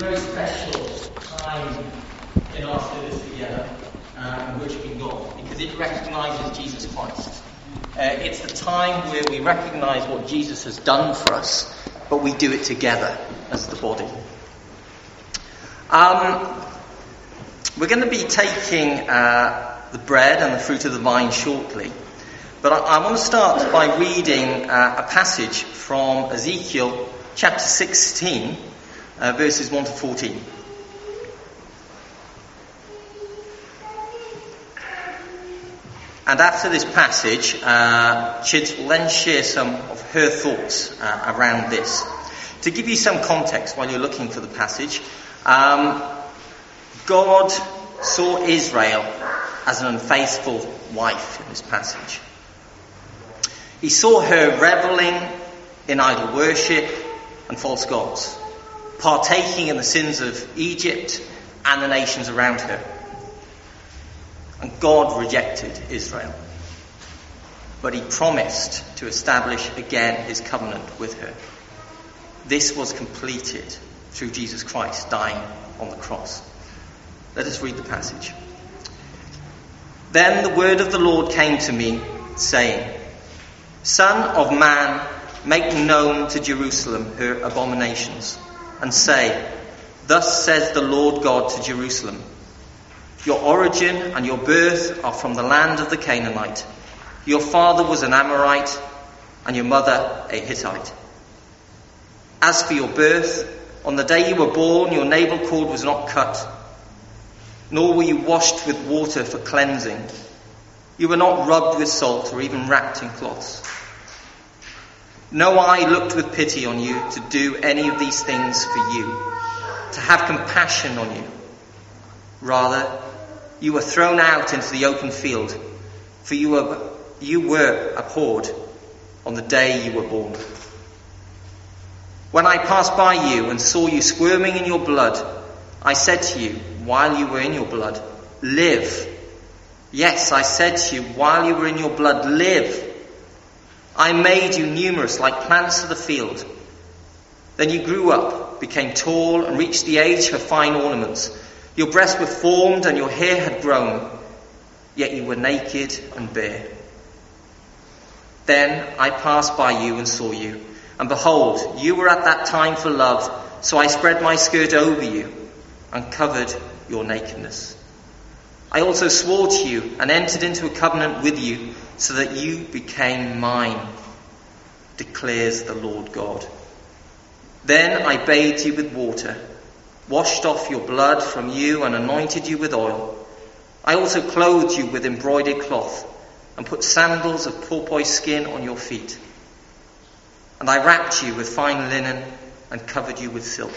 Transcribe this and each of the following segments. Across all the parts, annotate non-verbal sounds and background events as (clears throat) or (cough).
very special time in our service together, uh, we got, because it recognises Jesus Christ. Uh, it's the time where we recognise what Jesus has done for us, but we do it together as the body. Um, we're going to be taking uh, the bread and the fruit of the vine shortly, but I, I want to start by reading uh, a passage from Ezekiel chapter 16 uh, verses 1 to 14. And after this passage, uh, Chid will then share some of her thoughts uh, around this. To give you some context while you're looking for the passage, um, God saw Israel as an unfaithful wife in this passage. He saw her reveling in idol worship and false gods partaking in the sins of Egypt and the nations around her. And God rejected Israel. But he promised to establish again his covenant with her. This was completed through Jesus Christ dying on the cross. Let us read the passage. Then the word of the Lord came to me, saying, Son of man, make known to Jerusalem her abominations and say, Thus says the Lord God to Jerusalem Your origin and your birth are from the land of the Canaanite. Your father was an Amorite, and your mother a Hittite. As for your birth, on the day you were born, your navel cord was not cut, nor were you washed with water for cleansing. You were not rubbed with salt or even wrapped in cloths. No eye looked with pity on you to do any of these things for you, to have compassion on you. Rather, you were thrown out into the open field, for you were, you were abhorred on the day you were born. When I passed by you and saw you squirming in your blood, I said to you, while you were in your blood, live. Yes, I said to you, while you were in your blood, live. I made you numerous like plants of the field. Then you grew up, became tall, and reached the age for fine ornaments. Your breasts were formed and your hair had grown, yet you were naked and bare. Then I passed by you and saw you, and behold, you were at that time for love, so I spread my skirt over you and covered your nakedness. I also swore to you and entered into a covenant with you so that you became mine, declares the Lord God. Then I bathed you with water, washed off your blood from you, and anointed you with oil. I also clothed you with embroidered cloth, and put sandals of porpoise skin on your feet. And I wrapped you with fine linen, and covered you with silk.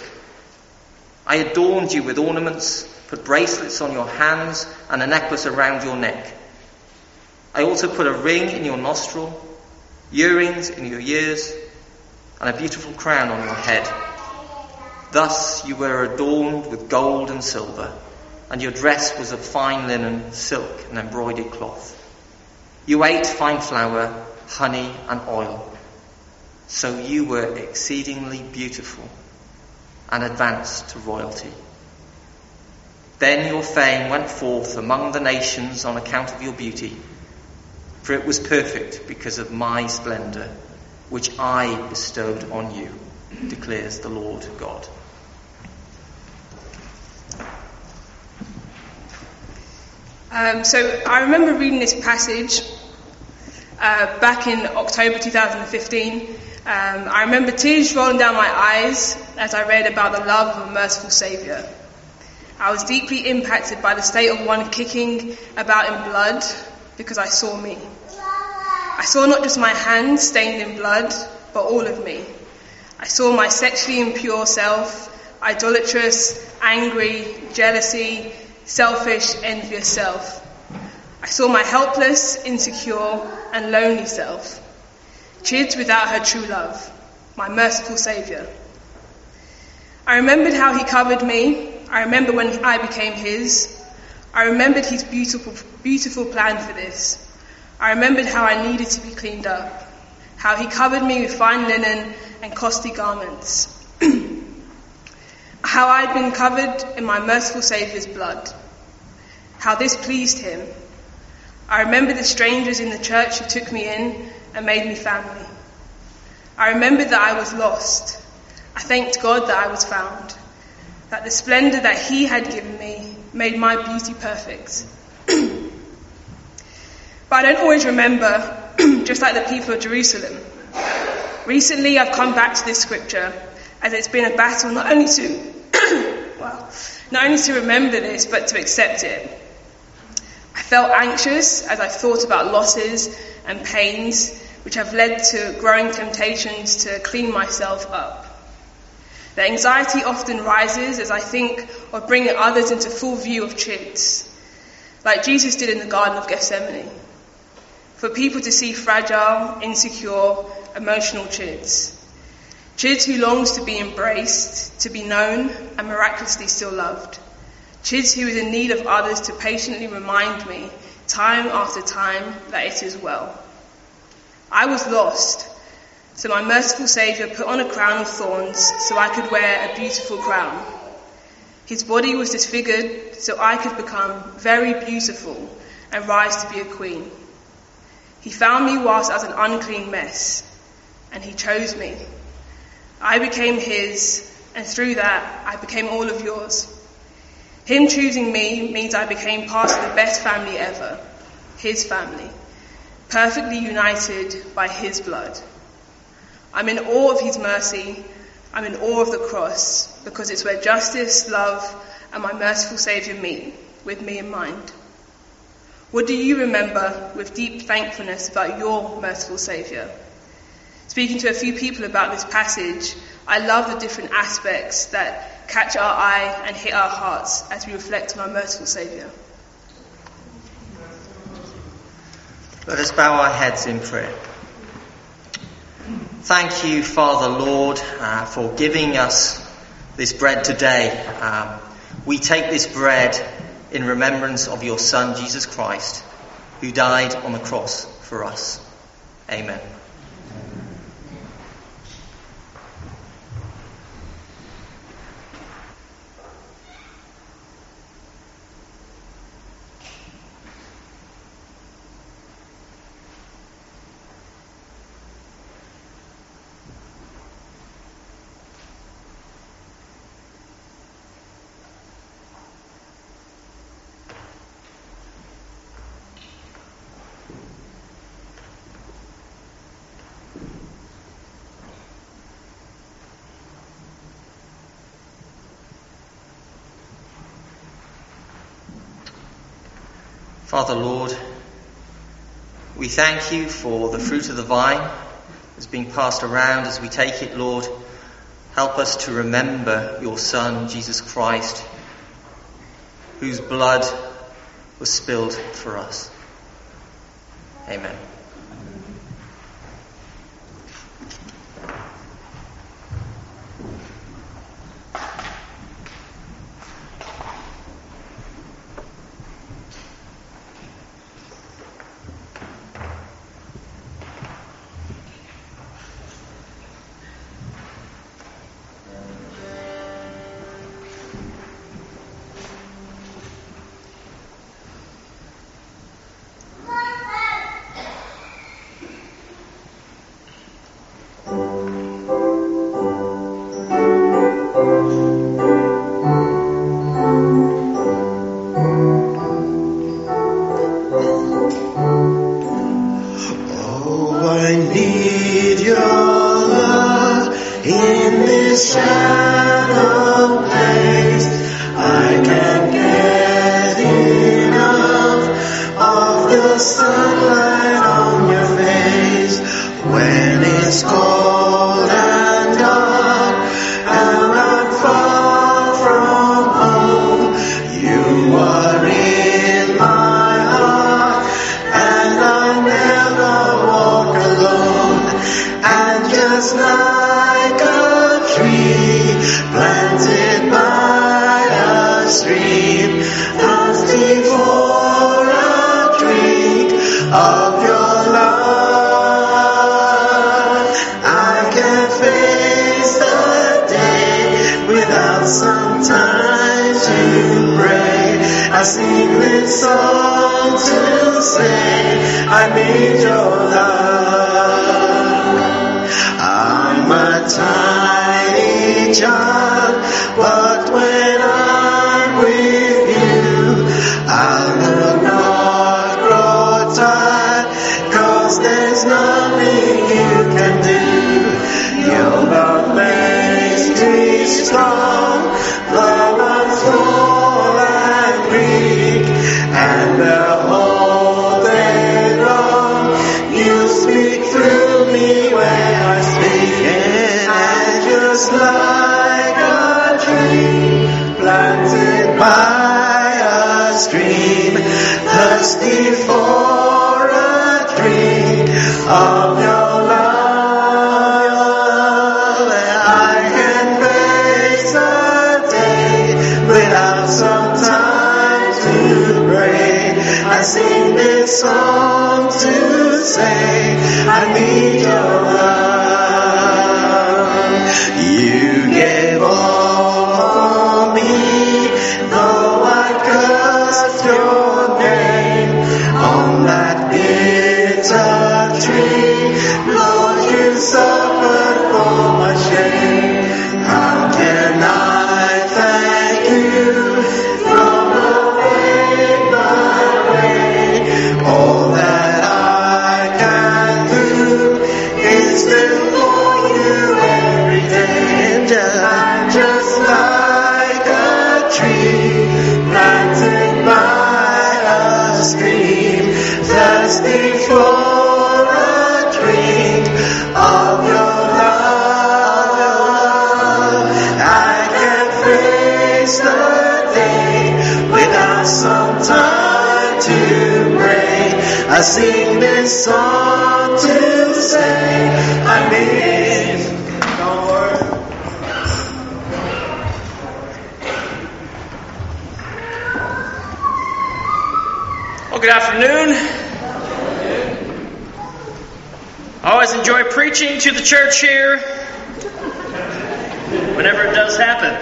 I adorned you with ornaments put bracelets on your hands and a necklace around your neck. I also put a ring in your nostril, earrings in your ears, and a beautiful crown on your head. Thus you were adorned with gold and silver, and your dress was of fine linen, silk, and embroidered cloth. You ate fine flour, honey, and oil. So you were exceedingly beautiful and advanced to royalty. Then your fame went forth among the nations on account of your beauty, for it was perfect because of my splendour, which I bestowed on you, declares the Lord God. Um, so I remember reading this passage uh, back in October 2015. Um, I remember tears rolling down my eyes as I read about the love of a merciful Saviour. I was deeply impacted by the state of one kicking about in blood because I saw me. I saw not just my hands stained in blood, but all of me. I saw my sexually impure self, idolatrous, angry, jealousy, selfish, envious self. I saw my helpless, insecure, and lonely self. Chid without her true love, my merciful Saviour. I remembered how he covered me I remember when I became his. I remembered his beautiful, beautiful plan for this. I remembered how I needed to be cleaned up, how he covered me with fine linen and costly garments. (clears throat) How I'd been covered in my merciful Saviour's blood, how this pleased him. I remember the strangers in the church who took me in and made me family. I remembered that I was lost. I thanked God that I was found, that the splendor that He had given me made my beauty perfect. (clears throat) but I don't always remember, (clears throat) just like the people of Jerusalem. Recently, I've come back to this scripture as it's been a battle not only to, (clears throat) well, not only to remember this, but to accept it. I felt anxious as I thought about losses and pains which have led to growing temptations to clean myself up. The anxiety often rises as I think of bringing others into full view of chids, like Jesus did in the Garden of Gethsemane. For people to see fragile, insecure, emotional chids. Chids who longs to be embraced, to be known, and miraculously still loved. Chids who is in need of others to patiently remind me, time after time, that it is well. I was lost, so my merciful Saviour put on a crown of thorns so I could wear a beautiful crown. His body was disfigured so I could become very beautiful and rise to be a queen. He found me whilst I was an unclean mess, and he chose me. I became his, and through that, I became all of yours. Him choosing me means I became part of the best family ever, his family perfectly united by his blood. I'm in awe of his mercy. I'm in awe of the cross because it's where justice, love, and my merciful Saviour meet with me in mind. What do you remember with deep thankfulness about your merciful Saviour? Speaking to a few people about this passage, I love the different aspects that catch our eye and hit our hearts as we reflect on our merciful Saviour. Let us bow our heads in prayer. Thank you, Father Lord, uh, for giving us this bread today. Um, we take this bread in remembrance of your Son, Jesus Christ, who died on the cross for us. Amen. Father Lord, we thank you for the fruit of the vine that's being passed around as we take it, Lord. Help us to remember your Son, Jesus Christ, whose blood was spilled for us. Amen. For a of your love. I can face a day without some time to. I sing this song to say preaching to the church here whenever it does happen.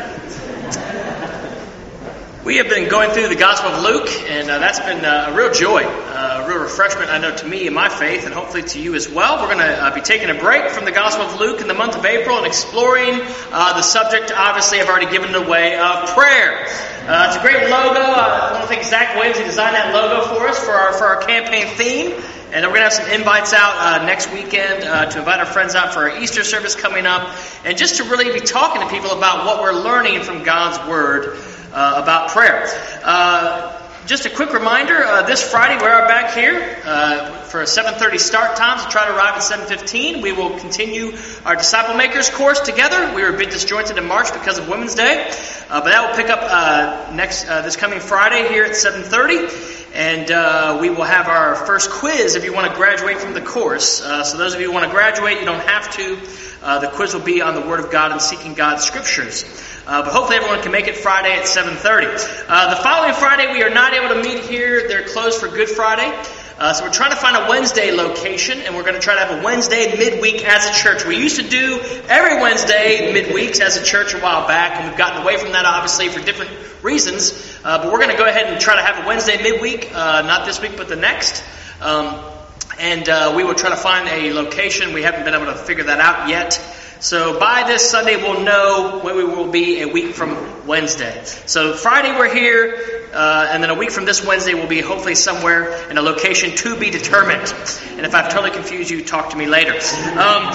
We have been going through the Gospel of Luke, and uh, that's been uh, a real joy, uh, a real refreshment, I know, to me and my faith, and hopefully to you as well. We're going to uh, be taking a break from the Gospel of Luke in the month of April and exploring uh, the subject, obviously, I've already given it away, of prayer. Uh, it's a great logo. I want to thank Zach Williams who designed that logo for us for our, for our campaign theme. And we're going to have some invites out uh, next weekend uh, to invite our friends out for our Easter service coming up, and just to really be talking to people about what we're learning from God's Word uh, about prayer. Just a quick reminder: uh, this Friday we are back here uh, for a 7:30 start time. So try to arrive at 7:15. We will continue our disciple makers course together. We were a bit disjointed in March because of Women's Day, uh, but that will pick up uh, next uh, this coming Friday here at 7:30. And uh, we will have our first quiz if you want to graduate from the course. Uh, so those of you who want to graduate, you don't have to. Uh, the quiz will be on the Word of God and seeking God's Scriptures. Uh, but hopefully everyone can make it Friday at 7.30. Uh, the following Friday, we are not able to meet here. They're closed for Good Friday. Uh, so we're trying to find a Wednesday location, and we're going to try to have a Wednesday midweek as a church. We used to do every Wednesday midweeks as a church a while back, and we've gotten away from that obviously for different reasons. Uh, but we're going to go ahead and try to have a Wednesday midweek, uh, not this week, but the next. Um, and uh, we will try to find a location. We haven't been able to figure that out yet. So by this Sunday, we'll know where we will be a week from Wednesday. So Friday, we're here, uh, and then a week from this Wednesday, we'll be hopefully somewhere in a location to be determined. And if I've totally confused you, talk to me later. Um,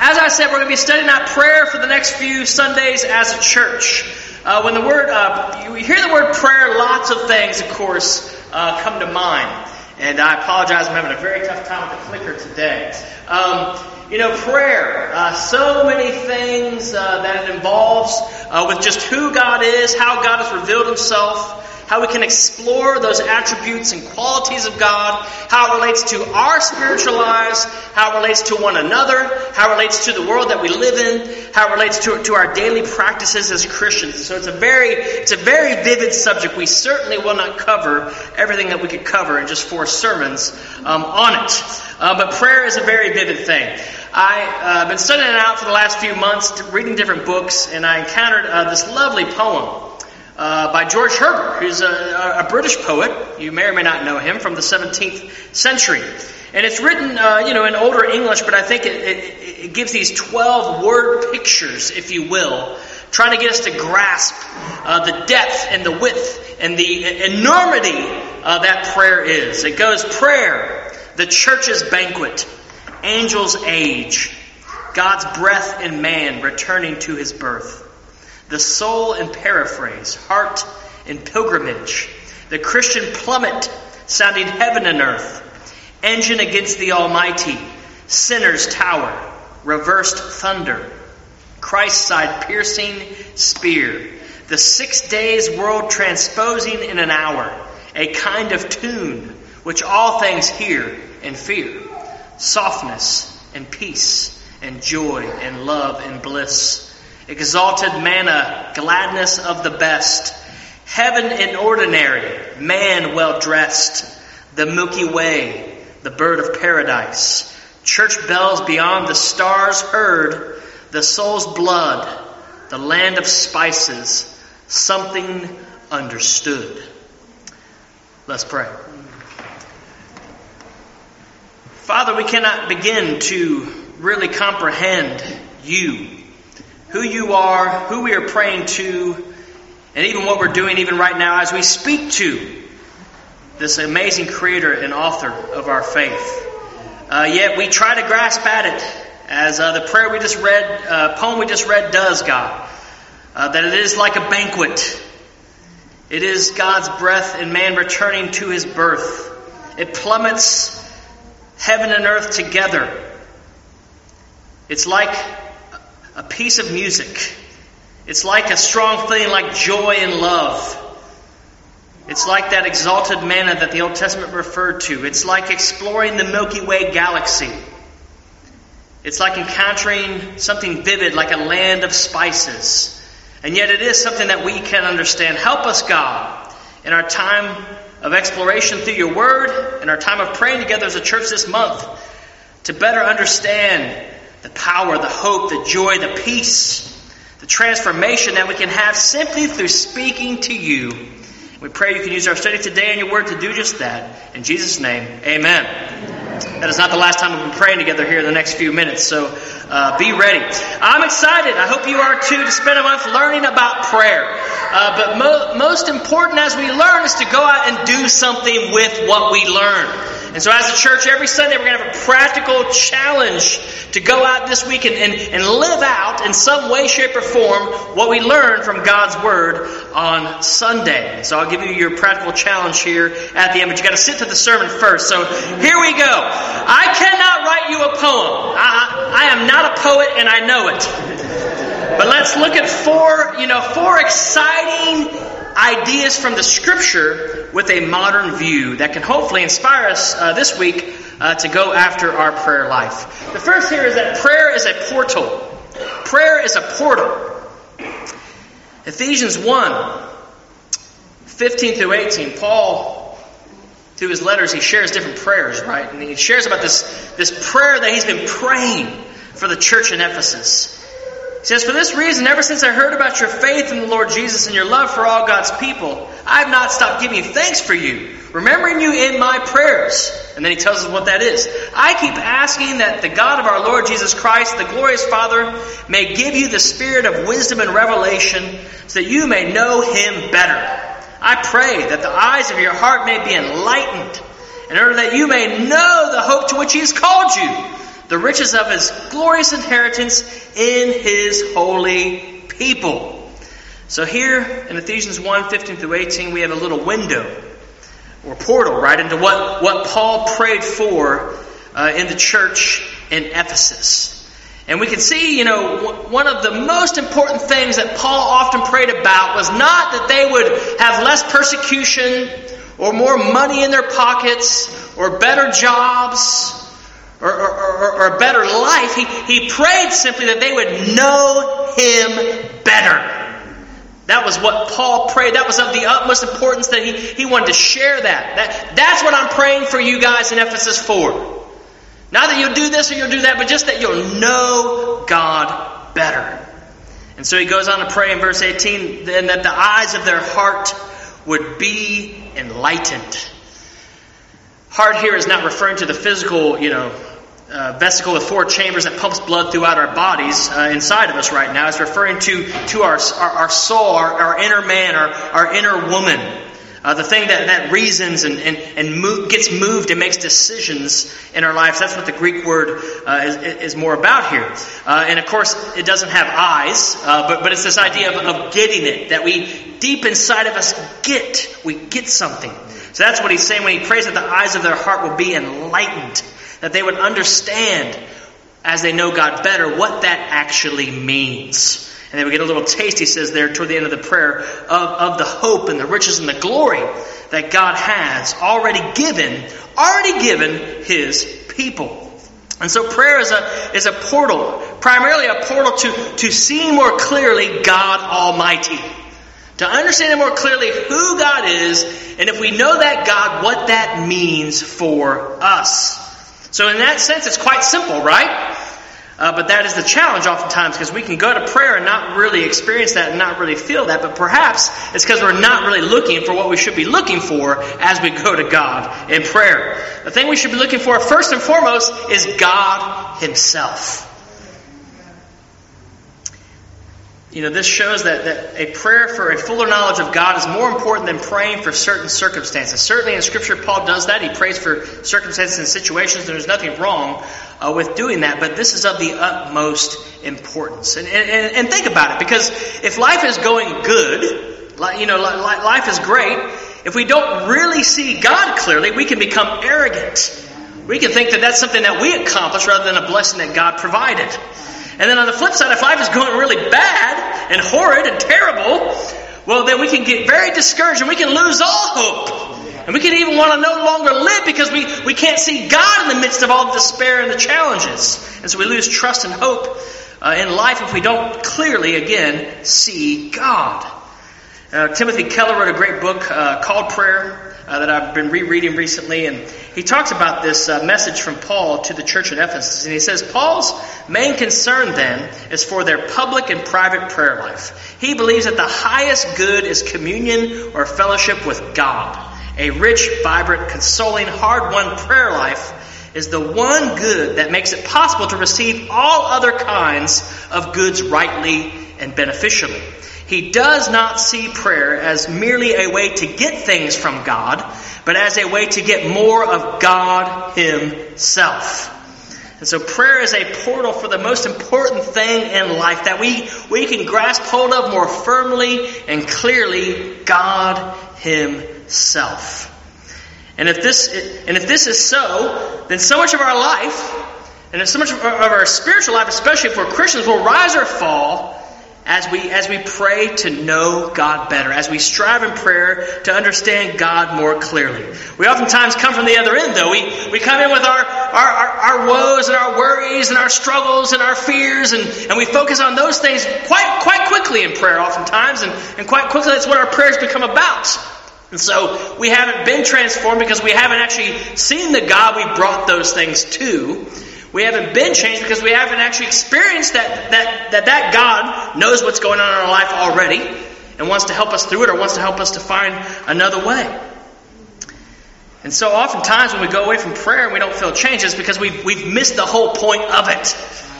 as I said, we're going to be studying out prayer for the next few Sundays as a church. Uh, when the word, uh, you hear the word prayer, lots of things, of course, uh, come to mind. And I apologize, I'm having a very tough time with the clicker today. Um, you know, prayer, uh, so many things uh, that it involves uh, with just who God is, how God has revealed Himself, how we can explore those attributes and qualities of God, how it relates to our spiritual lives, how it relates to one another, how it relates to the world that we live in, how it relates to, to our daily practices as Christians. So it's a very, it's a very vivid subject. We certainly will not cover everything that we could cover in just four sermons um, on it. Uh, but prayer is a very vivid thing. I've uh, been studying it out for the last few months, reading different books, and I encountered uh, this lovely poem uh, by George Herbert, who's a, a, British poet. You may or may not know him from the 17th century. And it's written, uh, you know, in older English, but I think it, it, it gives these 12 word pictures, if you will, trying to get us to grasp uh, the depth and the width and the enormity uh, that prayer is. It goes prayer, the church's banquet, angel's age, God's breath in man returning to his birth, the soul in paraphrase, heart in pilgrimage, the Christian plummet sounding heaven and earth, engine against the Almighty, sinner's tower, reversed thunder, Christ's side piercing spear, the six days world transposing in an hour, a kind of tune which all things hear and fear, softness and peace and joy and love and bliss, exalted manna, gladness of the best, heaven in ordinary, man well dressed, the Milky Way, the bird of paradise, church bells beyond the stars heard, the soul's blood, the land of spices, something understood. Let's pray. Father, we cannot begin to really comprehend you, who you are, who we are praying to, and even what we're doing even right now as we speak to this amazing creator and author of our faith. Uh, yet we try to grasp at it as uh, the prayer we just read, uh, poem we just read does, God. Uh, that it is like a banquet. It is God's breath in man returning to his birth. It plummets heaven and earth together. It's like a piece of music. It's like a strong feeling like joy and love. It's like that exalted manna that the Old Testament referred to. It's like exploring the Milky Way galaxy. It's like encountering something vivid like a land of spices. And yet it is something that we can understand. Help us, God, in our time of exploration through your word, and our time of praying together as a church this month, to better understand the power, the hope, the joy, the peace, the transformation that we can have simply through speaking to you. We pray you can use our study today and your word to do just that. In Jesus' name, amen. That is not the last time we'll be praying together here in the next few minutes, so uh, be ready. I'm excited. I hope you are too to spend a month learning about prayer. Uh, but mo- most important as we learn is to go out and do something with what we learn. And so, as a church, every Sunday we're going to have a practical challenge to go out this week and, and, and live out in some way, shape, or form what we learn from God's Word on Sunday. So, I'll give you your practical challenge here at the end, but you've got to sit to the sermon first. So, here we go. I cannot write you a poem. I, I am not a poet, and I know it. But let's look at four, you know, four exciting ideas from the scripture with a modern view that can hopefully inspire us uh, this week uh, to go after our prayer life. The first here is that prayer is a portal. Prayer is a portal. Ephesians 1 15 through 18, Paul, through his letters, he shares different prayers, right? And he shares about this, this prayer that he's been praying for the church in Ephesus. He says, For this reason, ever since I heard about your faith in the Lord Jesus and your love for all God's people, I have not stopped giving thanks for you, remembering you in my prayers. And then he tells us what that is. I keep asking that the God of our Lord Jesus Christ, the glorious Father, may give you the spirit of wisdom and revelation so that you may know him better. I pray that the eyes of your heart may be enlightened in order that you may know the hope to which he has called you the riches of his glorious inheritance in his holy people. So here in Ephesians 1 15 through 18, we have a little window or portal right into what, what Paul prayed for uh, in the church in Ephesus. And we can see, you know, one of the most important things that Paul often prayed about was not that they would have less persecution or more money in their pockets or better jobs or, or, or, a better life. He, he prayed simply that they would know him better. That was what Paul prayed. That was of the utmost importance that he, he wanted to share that. that. That's what I'm praying for you guys in Ephesus 4. Not that you'll do this or you'll do that, but just that you'll know God better. And so he goes on to pray in verse 18, then that the eyes of their heart would be enlightened. Heart here is not referring to the physical, you know, uh, vesicle with four chambers that pumps blood throughout our bodies uh, inside of us right now. It's referring to, to our, our, our soul, our, our inner man, our, our inner woman. Uh, the thing that, that reasons and, and, and move, gets moved and makes decisions in our lives. That's what the Greek word uh, is, is, more about here. Uh, and of course, it doesn't have eyes, uh, but, but it's this idea of, of getting it, that we, deep inside of us, get. We get something. So that's what he's saying when he prays that the eyes of their heart will be enlightened that they would understand as they know God better what that actually means. And then we get a little taste, he says there toward the end of the prayer, of, of the hope and the riches and the glory that God has already given, already given his people. And so prayer is a, is a portal, primarily a portal to, to see more clearly God Almighty. To understand more clearly who God is, and if we know that God, what that means for us. So, in that sense, it's quite simple, right? Uh, but that is the challenge oftentimes because we can go to prayer and not really experience that and not really feel that. But perhaps it's because we're not really looking for what we should be looking for as we go to God in prayer. The thing we should be looking for first and foremost is God Himself. You know, this shows that, that a prayer for a fuller knowledge of God is more important than praying for certain circumstances. Certainly in Scripture, Paul does that. He prays for circumstances and situations, and there's nothing wrong uh, with doing that, but this is of the utmost importance. And, and, and think about it, because if life is going good, you know, life is great, if we don't really see God clearly, we can become arrogant. We can think that that's something that we accomplished rather than a blessing that God provided. And then on the flip side, if life is going really bad and horrid and terrible, well, then we can get very discouraged and we can lose all hope. And we can even want to no longer live because we, we can't see God in the midst of all the despair and the challenges. And so we lose trust and hope uh, in life if we don't clearly, again, see God. Uh, Timothy Keller wrote a great book uh, called Prayer uh, that I've been rereading recently, and he talks about this uh, message from Paul to the church at Ephesus. And he says, Paul's main concern then is for their public and private prayer life. He believes that the highest good is communion or fellowship with God. A rich, vibrant, consoling, hard won prayer life is the one good that makes it possible to receive all other kinds of goods rightly and beneficially. He does not see prayer as merely a way to get things from God, but as a way to get more of God Himself. And so prayer is a portal for the most important thing in life that we, we can grasp hold of more firmly and clearly God Himself. And if this, and if this is so, then so much of our life, and so much of our spiritual life, especially if we're Christians, will rise or fall as we, as we pray to know God better, as we strive in prayer to understand God more clearly. We oftentimes come from the other end, though. We, we come in with our, our, our, our woes and our worries and our struggles and our fears, and, and we focus on those things quite, quite quickly in prayer, oftentimes, and, and quite quickly that's what our prayers become about. And so we haven't been transformed because we haven't actually seen the God we brought those things to. We haven't been changed because we haven't actually experienced that, that, that that God knows what's going on in our life already and wants to help us through it or wants to help us to find another way. And so oftentimes when we go away from prayer and we don't feel change, it's because we've, we've missed the whole point of it.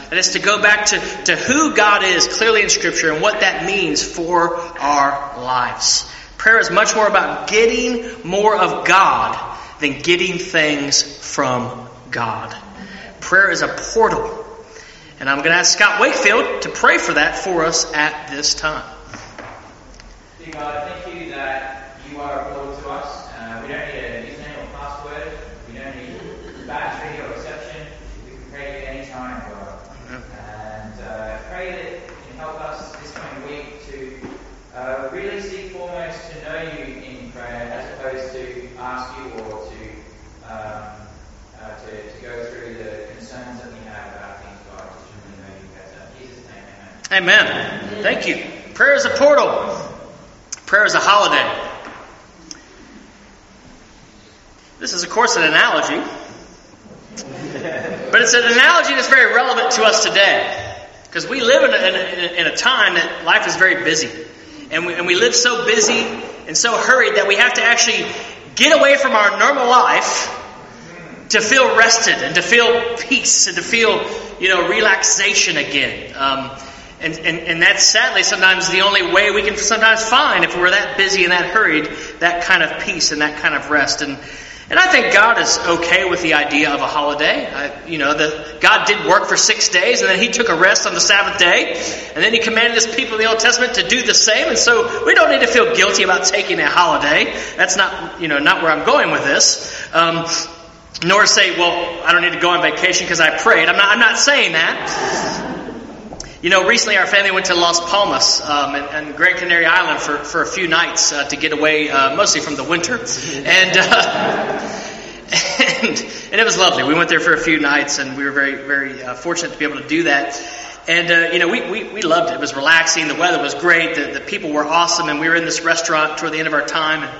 And it's to go back to, to who God is clearly in Scripture and what that means for our lives. Prayer is much more about getting more of God than getting things from God. Prayer is a portal. And I'm going to ask Scott Wakefield to pray for that for us at this time. Dear God, thank you that you are a portal to us. Uh, we don't need a username or password. We don't need battery or reception. We can pray at any time, God. And uh, pray that you can help us this coming week to uh, really seek foremost to know you in prayer as opposed to ask you or to, um, uh, to, to go through the Amen. Thank you. Prayer is a portal. Prayer is a holiday. This is, of course, an analogy. But it's an analogy that's very relevant to us today. Because we live in a, in, a, in a, time that life is very busy. And we, and we live so busy and so hurried that we have to actually get away from our normal life to feel rested and to feel peace and to feel, you know, relaxation again. Um, and, and, and that's sadly sometimes the only way we can sometimes find if we're that busy and that hurried, that kind of peace and that kind of rest. And, and I think God is okay with the idea of a holiday. I, you know, the, God did work for six days, and then He took a rest on the Sabbath day, and then He commanded His people in the Old Testament to do the same. And so we don't need to feel guilty about taking a holiday. That's not, you know, not where I'm going with this. Um, nor say, well, I don't need to go on vacation because I prayed. I'm not, I'm not saying that. You know, recently our family went to Las Palmas um, and, and Gran Canaria Island for, for a few nights uh, to get away, uh, mostly from the winter, and, uh, (laughs) and and it was lovely. We went there for a few nights, and we were very very uh, fortunate to be able to do that. And uh, you know, we, we, we loved it. It was relaxing. The weather was great. The, the people were awesome, and we were in this restaurant toward the end of our time, and.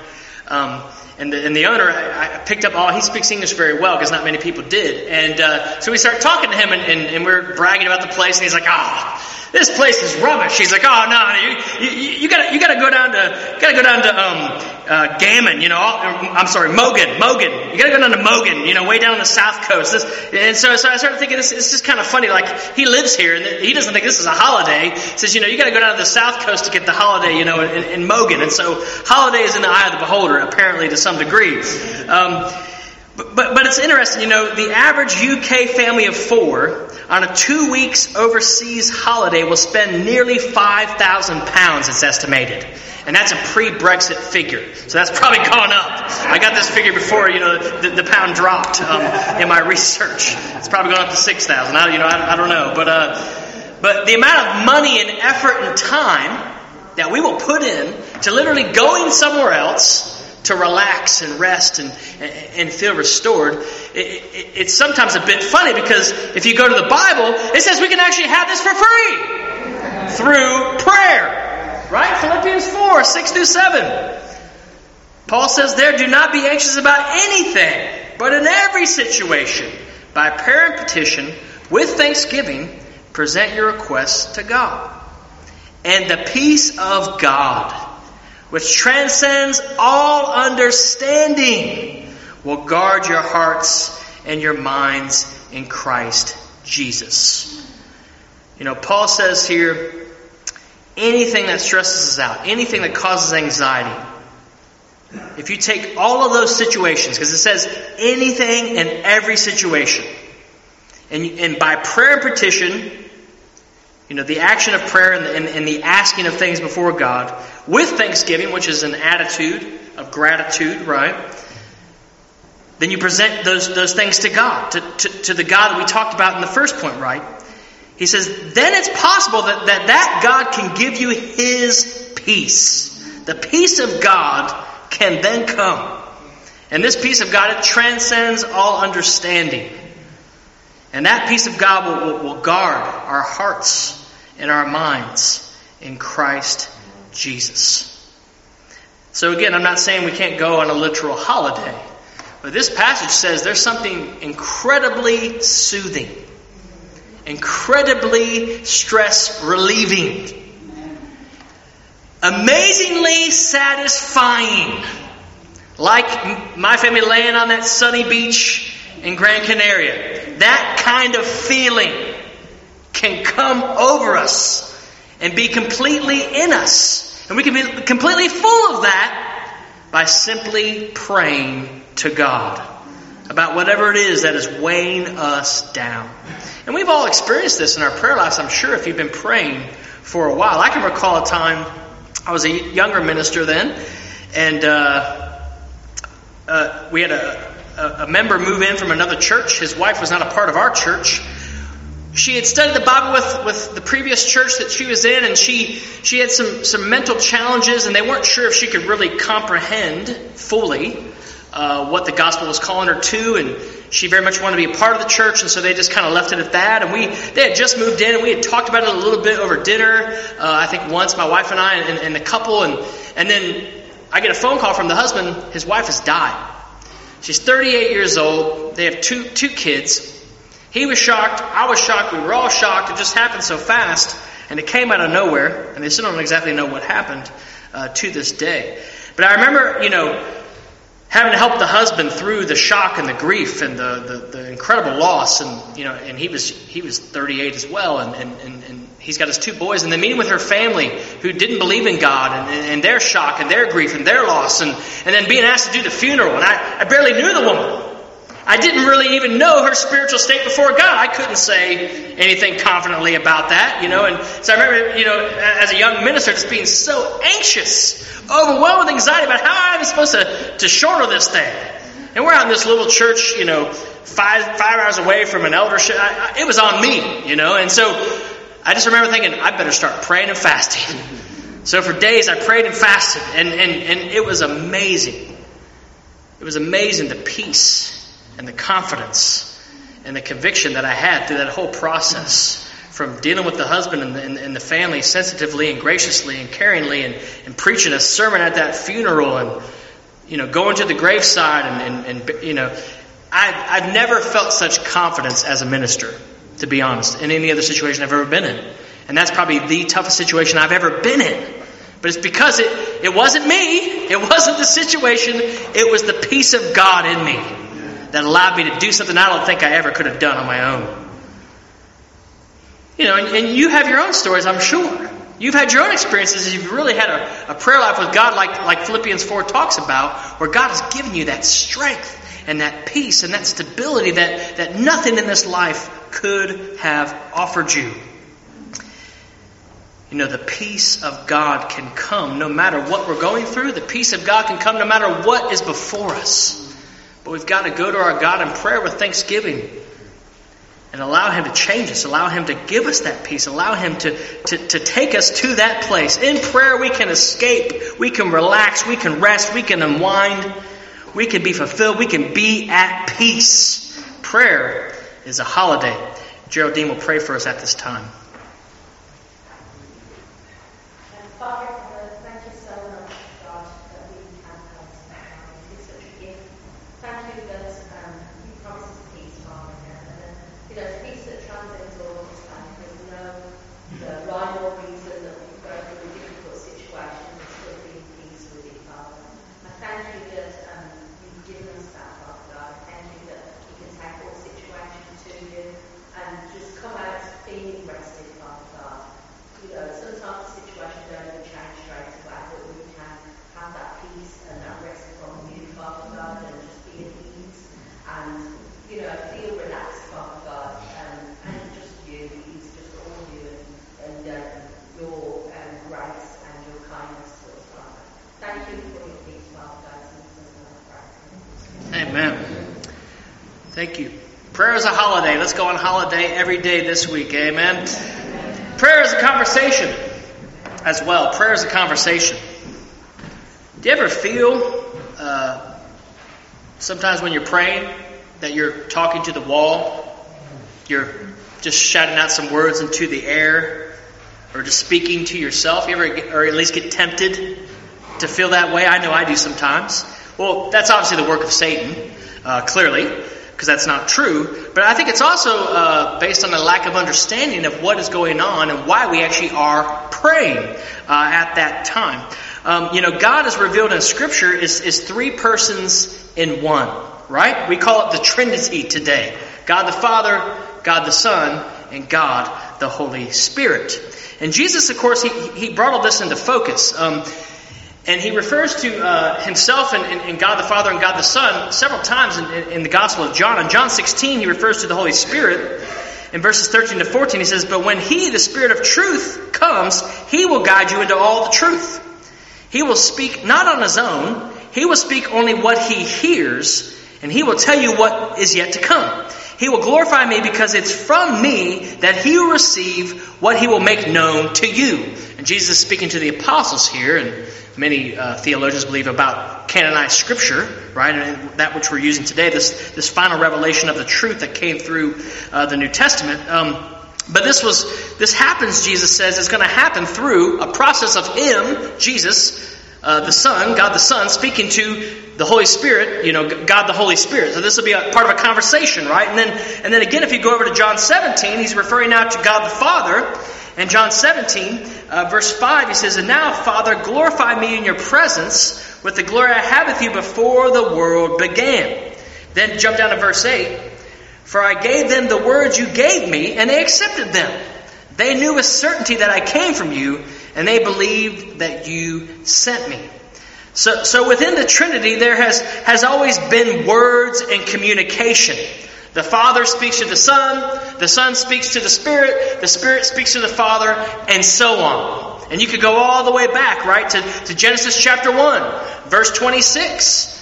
Um, and the, and the owner, I, I picked up all, he speaks English very well because not many people did. And uh, so we started talking to him and, and, and we are bragging about the place. And he's like, ah, oh, this place is rubbish. He's like, oh, no, you, you, you, gotta, gotta go down to, gotta go down to, um, uh, Gammon, you know, I'm sorry, Mogan, Mogan. You gotta go down to Mogan, you know, way down on the south coast. This, and so, so I started thinking, this, this is kind of funny. Like, he lives here and he doesn't think this is a holiday. He says, you know, you gotta go down to the south coast to get the holiday, you know, in, in Mogan. And so, holiday is in the eye of the beholder, apparently, to some degree. Um, but, but, it's interesting, you know, the average UK family of four on a two weeks overseas holiday will spend nearly 5,000 pounds, it's estimated. And that's a pre-Brexit figure. So that's probably (laughs) gone up. I got this figure before, you know, the, the pound dropped um, in my research. It's probably gone up to 6,000. I, you know, I, I, don't know. But, uh, but the amount of money and effort and time that we will put in to literally going somewhere else to relax and rest and, and feel restored. It, it, it's sometimes a bit funny because if you go to the Bible, it says we can actually have this for free through prayer. Right? Philippians 4 6 through 7. Paul says there, do not be anxious about anything, but in every situation, by prayer and petition, with thanksgiving, present your requests to God. And the peace of God which transcends all understanding, will guard your hearts and your minds in Christ Jesus. You know, Paul says here anything that stresses us out, anything that causes anxiety, if you take all of those situations, because it says anything and every situation, and, and by prayer and petition, you know, the action of prayer and the, and, and the asking of things before God with thanksgiving, which is an attitude of gratitude, right? Then you present those, those things to God, to, to, to the God that we talked about in the first point, right? He says, then it's possible that, that that God can give you His peace. The peace of God can then come. And this peace of God, it transcends all understanding. And that peace of God will, will, will guard our hearts and our minds in Christ Jesus. So again, I'm not saying we can't go on a literal holiday, but this passage says there's something incredibly soothing, incredibly stress relieving, amazingly satisfying. Like my family laying on that sunny beach in Gran Canaria. That kind of feeling can come over us and be completely in us. And we can be completely full of that by simply praying to God about whatever it is that is weighing us down. And we've all experienced this in our prayer lives, I'm sure, if you've been praying for a while. I can recall a time, I was a younger minister then, and uh, uh, we had a, a, member move in from another church. His wife was not a part of our church. She had studied the Bible with, with the previous church that she was in, and she, she had some, some mental challenges, and they weren't sure if she could really comprehend fully uh, what the gospel was calling her to, and she very much wanted to be a part of the church, and so they just kind of left it at that. And we they had just moved in, and we had talked about it a little bit over dinner. Uh, I think once, my wife and I, and, and the couple, and and then I get a phone call from the husband. His wife has died. She's 38 years old. They have two, two kids. He was shocked. I was shocked. We were all shocked. It just happened so fast. And it came out of nowhere. And they still don't exactly know what happened uh, to this day. But I remember, you know, having to help the husband through the shock and the grief and the, the, the, incredible loss and you know and he was he was 38 as well and, and, and, and he's got his two boys and then meeting with her family who didn't believe in God and, and, their shock and their grief and their loss and, and then being asked to do the funeral and I, I barely knew the woman I didn't really even know her spiritual state before God. I couldn't say anything confidently about that, you know. And so I remember, you know, as a young minister, just being so anxious, overwhelmed with anxiety about how I'm supposed to, to shorter this thing. And we're out in this little church, you know, five five hours away from an eldership. I, I, it was on me, you know. And so I just remember thinking, I better start praying and fasting. so for days, I prayed and fasted, and, and, and it was amazing. It was amazing the peace and the confidence and the conviction that I had through that whole process from dealing with the husband and the, and, and the family sensitively and graciously and caringly and, and, preaching a sermon at that funeral and you know going to the graveside and, and, and you know I, I've never felt such confidence as a minister to be honest in any other situation I've ever been in and that's probably the toughest situation I've ever been in but it's because it, it wasn't me it wasn't the situation it was the peace of God in me that allowed me to do something I don't think I ever could have done on my own. You know, and, and you have your own stories, I'm sure. You've had your own experiences. You've really had a, a prayer life with God, like, like Philippians 4 talks about, where God has given you that strength and that peace and that stability that, that nothing in this life could have offered you. You know, the peace of God can come no matter what we're going through. The peace of God can come no matter what is before us. But we've got to go to our God in prayer with thanksgiving and allow Him to change us, allow Him to give us that peace, allow Him to, to, to take us to that place. In prayer, we can escape, we can relax, we can rest, we can unwind, we can be fulfilled, we can be at peace. Prayer is a holiday. Geraldine will pray for us at this time. Thank you. Prayer is a holiday. Let's go on holiday every day this week. Amen. Prayer is a conversation as well. Prayer is a conversation. Do you ever feel uh, sometimes when you're praying that you're talking to the wall? You're just shouting out some words into the air or just speaking to yourself? You ever, get, or at least get tempted to feel that way? I know I do sometimes. Well, that's obviously the work of Satan, uh, clearly because that's not true. But I think it's also uh, based on a lack of understanding of what is going on and why we actually are praying uh, at that time. Um, you know, God is revealed in Scripture is, is three persons in one, right? We call it the Trinity today God the Father, God the Son, and God the Holy Spirit. And Jesus, of course, he, he brought all this into focus. Um, and he refers to uh, himself and, and, God the Father and God the Son several times in, in, the Gospel of John. In John 16, he refers to the Holy Spirit. In verses 13 to 14, he says, But when he, the Spirit of truth, comes, he will guide you into all the truth. He will speak not on his own, he will speak only what he hears, and he will tell you what is yet to come. He will glorify me because it's from me that he will receive what he will make known to you. And Jesus is speaking to the apostles here, and many uh, theologians believe about canonized scripture, right? And that which we're using today, this, this final revelation of the truth that came through uh, the New Testament. Um, but this was, this happens, Jesus says, is going to happen through a process of Him, Jesus, uh, the Son, God the Son, speaking to the Holy Spirit, you know, God the Holy Spirit. So this will be a part of a conversation, right? And then, and then again, if you go over to John 17, he's referring now to God the Father. And John 17, uh, verse 5, he says, And now, Father, glorify me in your presence with the glory I had with you before the world began. Then jump down to verse 8. For I gave them the words you gave me, and they accepted them. They knew with certainty that I came from you, and they believed that you sent me. So, so within the Trinity, there has, has always been words and communication. The Father speaks to the Son, the Son speaks to the Spirit, the Spirit speaks to the Father, and so on. And you could go all the way back, right, to, to Genesis chapter 1, verse 26.